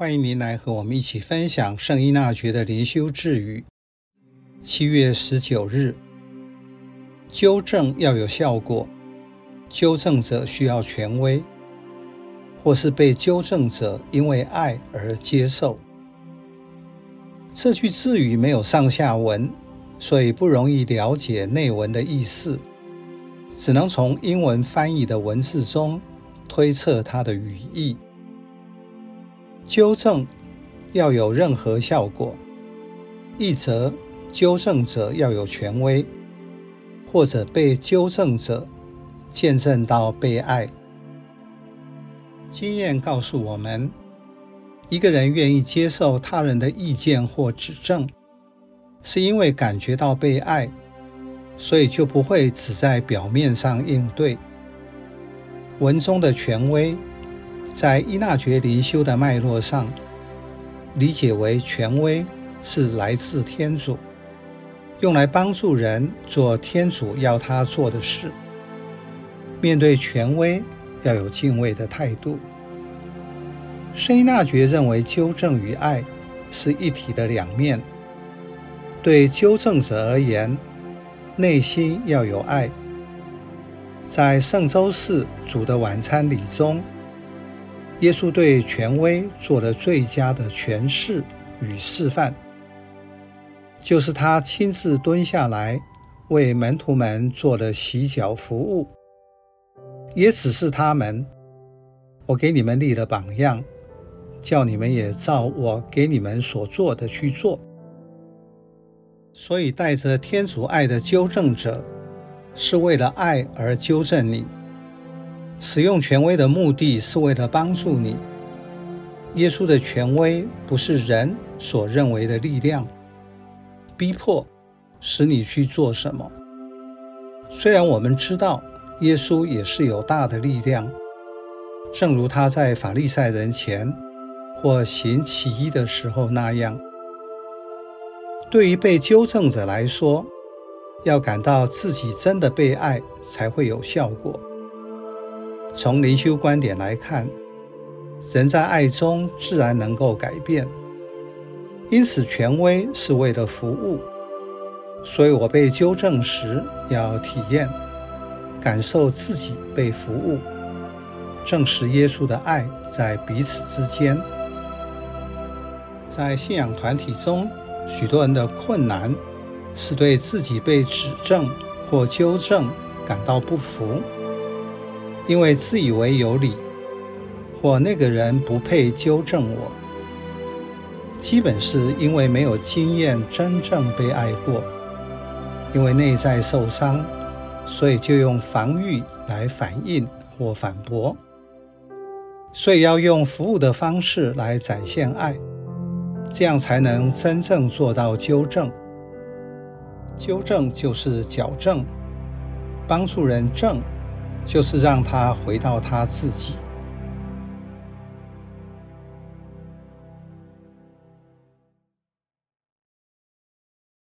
欢迎您来和我们一起分享圣依纳爵的灵修智语。七月十九日，纠正要有效果，纠正者需要权威，或是被纠正者因为爱而接受。这句智语没有上下文，所以不容易了解内文的意思，只能从英文翻译的文字中推测它的语义。纠正要有任何效果，一则纠正者要有权威，或者被纠正者见证到被爱。经验告诉我们，一个人愿意接受他人的意见或指正，是因为感觉到被爱，所以就不会只在表面上应对。文中的权威，在伊纳爵灵修的脉络上，理解为权威是来自天主，用来帮助人做天主要他做的事。面对权威，要有敬畏的态度。圣伊纳爵认为，纠正与爱是一体的两面。对纠正者而言，内心要有爱。在圣周四主的晚餐礼中，耶稣对权威做了最佳的诠释与示范，就是他亲自蹲下来为门徒们做了洗脚服务，也只是他们：“我给你们立了榜样。”叫你们也照我给你们所做的去做。所以，带着天主爱的纠正者，是为了爱而纠正你；使用权威的目的是为了帮助你。耶稣的权威不是人所认为的力量，逼迫使你去做什么。虽然我们知道耶稣也是有大的力量，正如他在法利赛人前。或行奇异的时候那样，对于被纠正者来说，要感到自己真的被爱，才会有效果。从灵修观点来看，人在爱中自然能够改变。因此，权威是为了服务，所以我被纠正时，要体验、感受自己被服务，证实耶稣的爱在彼此之间。在信仰团体中，许多人的困难是对自己被指正或纠正感到不服，因为自以为有理，或那个人不配纠正我。基本是因为没有经验真正被爱过，因为内在受伤，所以就用防御来反应或反驳。所以要用服务的方式来展现爱。这样才能真正做到纠正。纠正就是矫正，帮助人正，就是让他回到他自己。